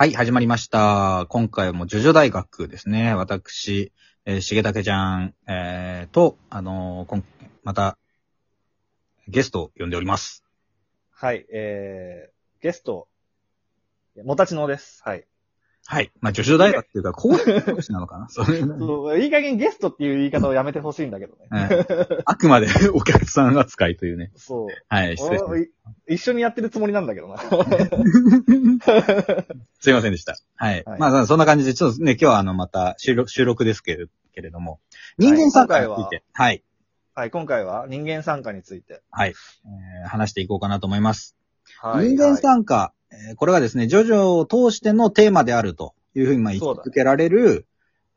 はい、始まりました。今回もジョジョ大学ですね。私、えー、しげたけちゃん、えー、と、あのー今また、ゲストを呼んでおります。はい、えー、ゲスト、もたちのです。はい。はい。まあ、ジョジョ大学っていうか、講師なのかな？そういうねそういい加減ゲストっていう言い方をやめてほしいんだけどね。はいあくまでお客さん扱いというね。そう。はい、失礼しまおい一緒にやってるつもりなんだけどな。す。すいませんでした。はい。はいまあ、そんな感じで、ちょっとね、今日はあの、また収録、収録ですけれけれども、人間参加について、はい、はい、今回は人間参加について。はい、えー話していこうかなと思います。はい。人間参加、えーこれがですね、ジョジョを通してのテーマであるというふうにまあ言いそうだ続けられる、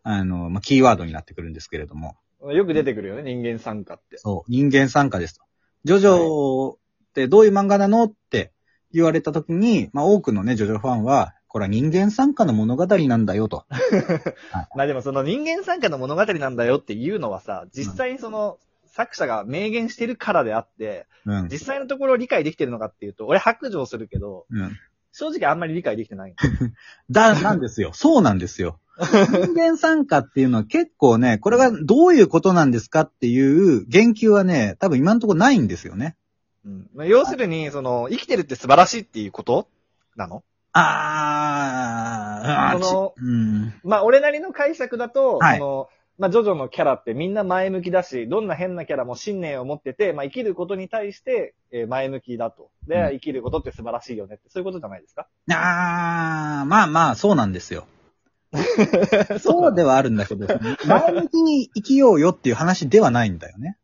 あの、まあ、キーワードになってくるんですけれども、はいよく出てくるよね、人間参加って。そう、人間参加ですと。ジョジョってどういう漫画なのって言われたときに、まあ多くのね、ジョジョファンは、これは人間参加の物語なんだよと。まあでもその人間参加の物語なんだよっていうのはさ、実際にその、作者が明言してるからであって、うん。実際のところ理解できてるのかっていうと、俺白状するけど、うん。正直あんまり理解できてない。だ、なんですよ。そうなんですよ。人間参加っていうのは結構ね、これがどういうことなんですかっていう言及はね、多分今のところないんですよね。うんまあ要するに、その、生きてるって素晴らしいっていうこと？なの？あー、そのうん。まあ、俺なりの解釈だと、はいその、まあ、ジョジョのキャラってみんな前向きだし、どんな変なキャラも信念を持ってて、まあ、生きることに対して、えー前向きだと。で、うん生きることって素晴らしいよねって、そういうことじゃないですか？あー、まあまあ、そうなんですよ。そうではあるんだけど、前向きに生きようよっていう話ではないんだよね。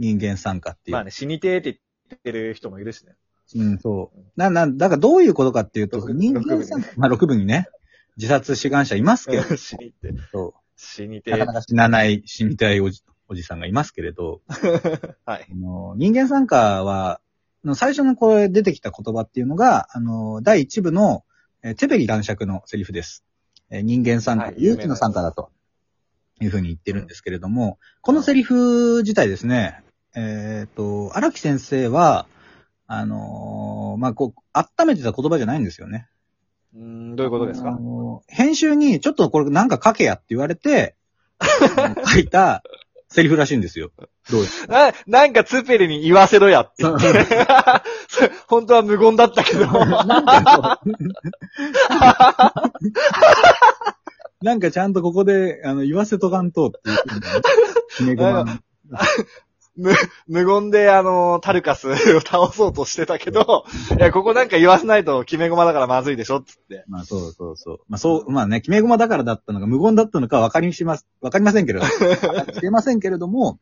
人間参加っていう。まあね、死にてーって言ってる人もいるしね。うん、そう。な、な、だからどういうことかっていうと、六人間参加、まあ6分にね、自殺志願者いますけど、死にて、そ死にてうなかなー。か死なない死にたいおじおじさんがいますけれど、はい。あの人間参加は、の最初のこれ出てきた言葉っていうのが、あの、第一部の、えーテベリ男爵のセリフです。えー人間参加、はい勇気の参加だと、いうふうに言ってるんですけれども、このセリフ自体ですね、えっ、と、荒木先生は、あのーまあ、こう、温めてた言葉じゃないんですよね。うーん、どういうことですあかのー編集に、ちょっとこれなんか書けやって言われて、書いたセリフらしいんですよ。どうですな、なんかツペルに言わせろやって言って。それ 本当は無言だったけど。なんかそうなんかちゃんとここで、あの、言わせとかんとっていう 無、無言であの、タルカスを倒そうとしてたけど、いや、ここなんか言わせないと決め駒だからまずいでしょっつって。まあそうそうそう。まあそう、まあね、決め駒だからだったのか、無言だったのかわかりします、わかりませんけれど、わかりませんけれども、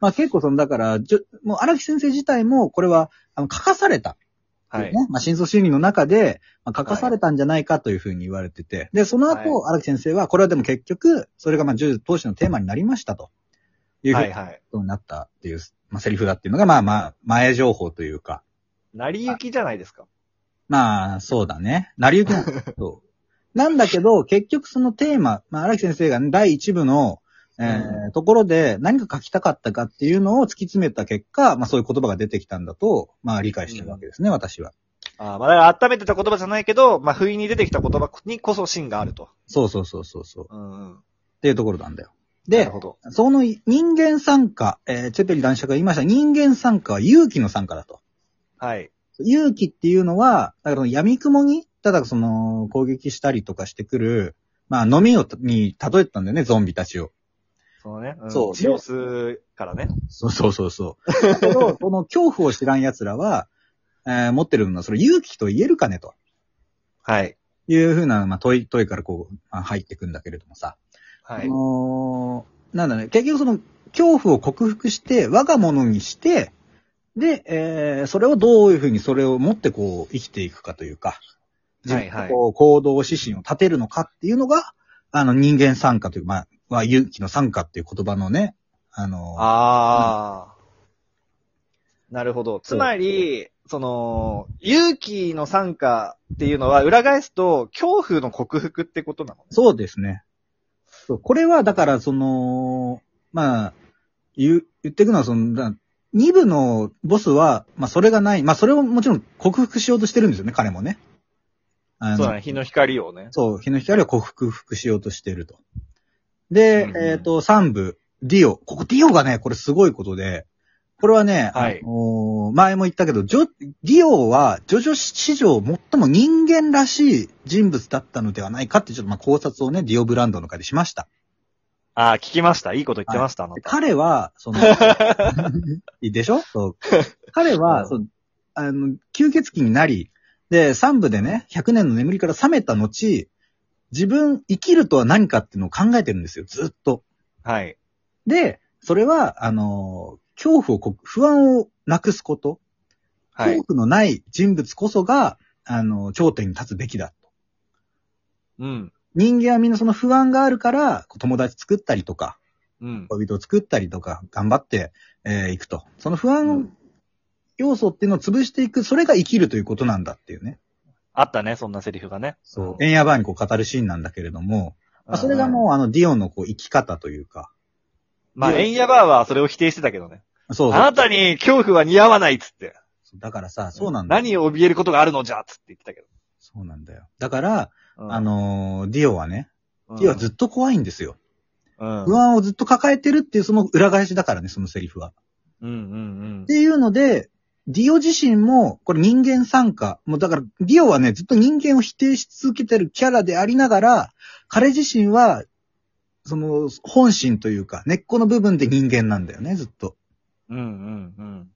まあ結構その、だから、じょもう荒木先生自体も、これは、あの、書かされた。はい。ね。まあ、真相心理の中で、まあ、書かされたんじゃないかというふうに言われてて、で、その後、は荒木先生は、これはでも結局、それがまあ、銃投資のテーマになりましたと。いうふうにはいはい。なったっていう、まあ、セリフだっていうのが、まあまあ、前情報というか、成り行きじゃないですか。まあ、そうだね。成り行きなんだけど、なんだけど、結局そのテーマ、まあ、荒木先生が、ね、第一部の、えーところで何か書きたかったかっていうのを突き詰めた結果、まあそういう言葉が出てきたんだと、まあ理解してるわけですね、私は。ああまあ、だから温めてた言葉じゃないけど、まあ、不意に出てきた言葉にこそ芯があると。そうそうそうそうそう。っうんうん。ていうところなんだよ。でなる、ほど。その人間参加、えーチェペリ男爵が言いました人間参加は勇気の参加だと。はい。勇気っていうのは、だから闇雲に、ただその攻撃したりとかしてくる、まあ飲みをに例えてたんだよね、ゾンビたちを。そのね、んそう血を吸うからね。そうそうそうそう。だけど、その恐怖を知らん奴らは、えー持ってるのはそれ勇気と言えるかねとはい。いうふうな、まあ問い、問いからこう、まあ、入ってくんだけれどもさ。あはい。のーなんだね、結局その恐怖を克服して、我が物にして、で、えーそれをどういうふうにそれを持ってこう生きていくかというか、自分はいはいのこう行動指針を立てるのかっていうのが、あの人間参加という、まあ、は勇気の参加っていう言葉のね、あのーああ、なるほど。つまり、その、勇気の参加っていうのは裏返すと、恐怖の克服ってことなのそうですね。そうこれは、だから、その、まあ、言う、言っていくのは、その、だ二部のボスは、まあ、それがない。まあ、それをもちろん克服しようとしてるんですよね、彼もね。あそうだね、日の光をね。そう、日の光を克服しようとしていると。で、うんうんえっ、と、3部、ディオ。ここディオがね、これすごいことで、これはね、はいあのー前も言ったけど、ジョ、ディオは、ジョジョ史上最も人間らしい人物だったのではないかって、ちょっとまあ考察をね、ディオブランドの会でしました。ああ、聞きました。いいこと言ってました。彼は、その、いいでしょ？そう。彼は、うんそうあの、吸血鬼になり、で、3部でね、100年の眠りから覚めた後、自分、生きるとは何かっていうのを考えてるんですよ、ずっと。はい。で、それは、あの、恐怖をこ、不安をなくすこと、はい恐。怖のない人物こそが、あの、頂点に立つべきだと。うん。人間はみんなその不安があるから、友達作ったりとか、うん。恋人を作ったりとか、頑張って、えーいくと。その不う安ん要素っていうのを潰していく、それが生きるということなんだっていうね。あったね、そんなセリフがね。そう。エンヤバーにこう語るシーンなんだけれども、まあ、それがうん。もうあの、ディオンのこう生き方というか、まあ、エンヤバーはそれを否定してたけどね。そうそうあなたに恐怖は似合わないっつって。だからさ、そうなんだよ。何を怯えることがあるのじゃっつって言ってたけそうなんだよ。だから、ど。うんあ、のーディオはね、うんディオはずっと怖いんですよ。うん。不安をずっと抱えてるっていうその裏返しだからね、そのセリフは。うんうんっていうので、ディオ自身も、これ人間参加。もうだから、ディオはね、ずっと人間を否定し続けてるキャラでありながら、彼自身は、その、本心というか、根っこの部分で人間なんだよね、ずっと。うん。うんうんうん。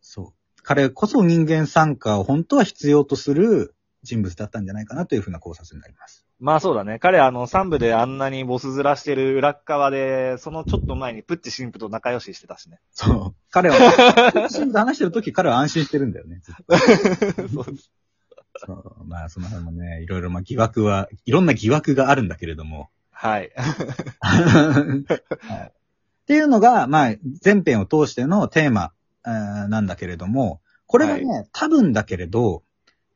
そう。彼こそ人間参加を本当は必要とする人物だったんじゃないかなというふうな考察になります。まあそうだね。彼あの、3部であんなにボス面してる裏っ側で、そのちょっと前にプッチ神父と仲良ししてたしね。そう。彼は、自身で話してる時彼は安心してるんだよね。ずっと そうそうまあ、その辺もね、いろいろまあ疑惑は、いろんな疑惑があるんだけれども。はい。はいっていうのが、まあ、前編を通してのテーマ、えーなんだけれども、これがね、多分だけれど、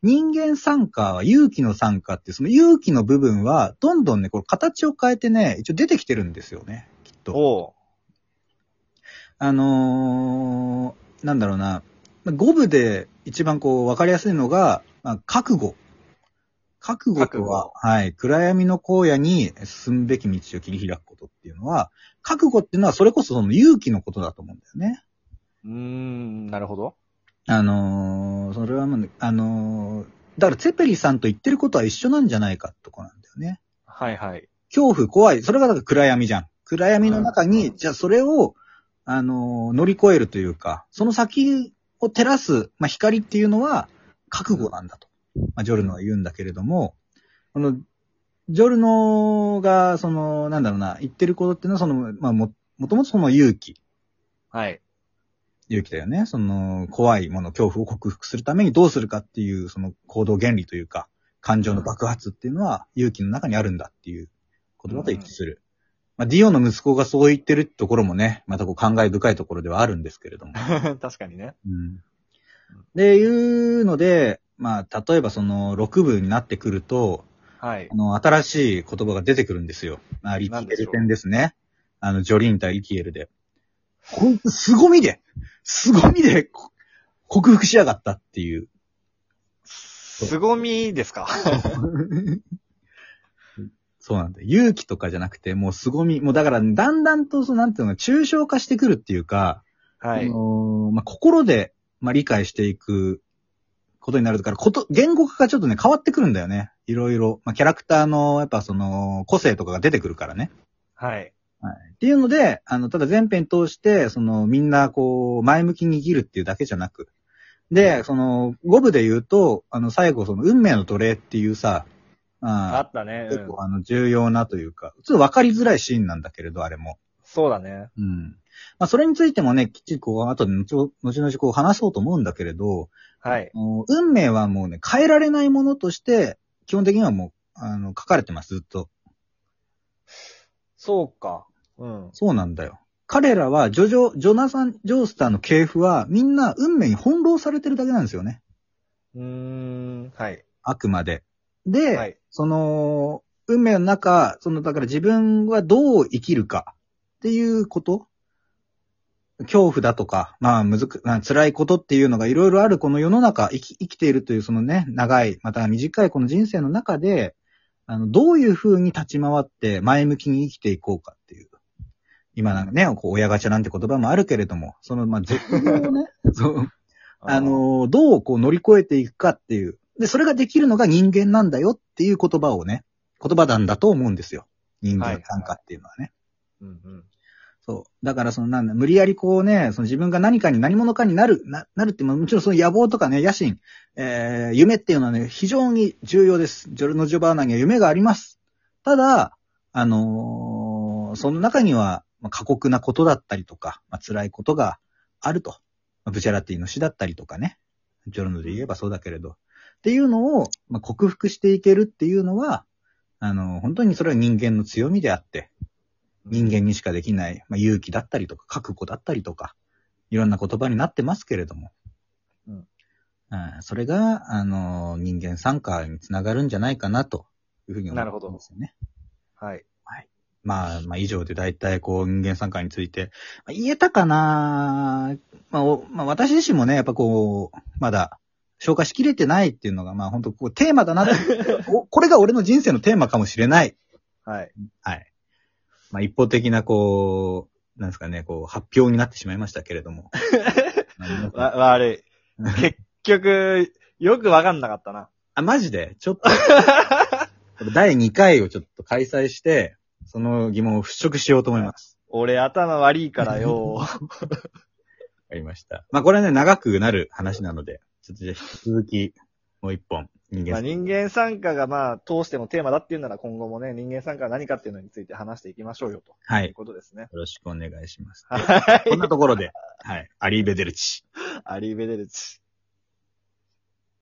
人間参加は勇気の参加って、その勇気の部分は、どんどんね、これ形を変えてね、一応出てきてるんですよね、きっと。おう。あのー、なんだろうな、まあ五部で一番こう、わかりやすいのが、まあ、覚悟。覚悟とは、はい、暗闇の荒野に進むべき道を切り開くことっていうのは、覚悟っていうのはそれこそその勇気のことだと思うんだよね。うーん、なるほど。あのー、それはもう、あのー、だからツェペリさんと言ってることは一緒なんじゃないかってとこなんだよね。はいはい。恐怖、怖い。それがだから暗闇じゃん。暗闇の中に、うんじゃあそれを、あのー、乗り越えるというか、その先を照らす、まあ、光っていうのは、覚悟なんだと。まあ、ジョルノは言うんだけれども、この、ジョルノが、その、なんだろうな、言ってることっていうのは、その、まあ、も、もともとその勇気。はい。勇気だよね。その、怖いもの、恐怖を克服するためにどうするかっていう、その行動原理というか、感情の爆発っていうのは、勇気の中にあるんだっていう言葉と一致する。まあ、ディオの息子がそう言ってるところもね、またこう感慨深いところではあるんですけれども。確かにね。うん。で、いうので、まあ、例えばその、6部になってくると、はいあ。の、新しい言葉が出てくるんですよ。まあ、リキエル戦ですね。あの、ジョリーン対リキエルで。ほんと、凄みで、凄みで、こ克服しやがったっていう。凄みですか？そうなんだよ。勇気とかじゃなくて、もう凄み。もうだから、だんだんと、その、なんていうのか、抽象化してくるっていうか、はいあ。のーまあ、心で、まあ、理解していくことになるから、こと、言語化がちょっとね、変わってくるんだよね。いろいろ。まあ、キャラクターの、やっぱその、個性とかが出てくるからね。はい。はい。っていうので、あの、ただ全編通して、その、みんな、こう、前向きに生きるっていうだけじゃなく、で、その、五部で言うと、あの、最後、その、運命の奴隷っていうさ、ああったね。うん結構、あの、重要なというか、ちょっと分かりづらいシーンなんだけれど、あれも。そうだね。うん。まあ、それについてもね、きっちりこう、後で後々々こう話そうと思うんだけれど、はい。運命はもうね、変えられないものとして、基本的にはもう、あの、書かれてます、ずっと。そうか。うん。そうなんだよ。彼らは、ジョジョ、ジョナサン・ジョースターの系譜は、みんな運命に翻弄されてるだけなんですよね。うーん。はい。あくまで。で、はい。その、運命の中、その、だから自分はどう生きるかっていうこと？恐怖だとか、まあ、むずく、まあ、辛いことっていうのがいろいろあるこの世の中、生き、生きているというそのね、長い、また短いこの人生の中で、あの、どういう風に立ち回って前向きに生きていこうかっていう。今なんかね、こう、親ガチャなんて言葉もあるけれども、その、まあ、絶妙のね、そう、あ、の、どうこう乗り越えていくかっていう。で、それができるのが人間なんだよっていう言葉をね、言葉なんだと思うんですよ。人間参加っていうのはね。うんうん。そう。だからそのなんだ、無理やりこうね、その自分が何かに何者かになる、な、なるって、まあもちろんその野望とかね、野心、えー、夢っていうのはね、非常に重要です。ジョルノ・ジョバーナには夢があります。ただ、あのーその中には、ま、過酷なことだったりとか、まあ、辛いことがあると。ブチャラティの死だったりとかね。ジョルノで言えばそうだけれど。っていうのを、まあ、克服していけるっていうのは、あの本当にそれは人間の強みであって、人間にしかできない、まあ、勇気だったりとか、覚悟だったりとか、いろんな言葉になってますけれども。うんうんそれが、あの、人間参加につながるんじゃないかな、というふうに思なるほどうんですよね。はい。まあ、まあ、以上で大体、こう、人間参加について、まあ言えたかなまあ、おまあ、私自身もね、やっぱこう、まだ、消化しきれてないっていうのが、まあ、本当こう、テーマだな これが俺の人生のテーマかもしれない。はい。はい。まあ、一方的な、こう、なんですかね、こう、発表になってしまいましたけれども。わ、悪い。結局、よくわかんなかったな。あ、マジで？ちょっと、第2回をちょっと開催して、その疑問を払拭しようと思います。俺頭悪いからよ。わかりました。まあ、これはね、長くなる話なので、ちょっとじゃあ引き続き、もう一本、人間まあ、人間参加がまあ、通してのテーマだっていうなら今後もね、人間参加は何かっていうのについて話していきましょうよ、とはいいうことですね。よろしくお願いします。はこんなところで、はい。アリーベデルチ。い。アリーベデルチ。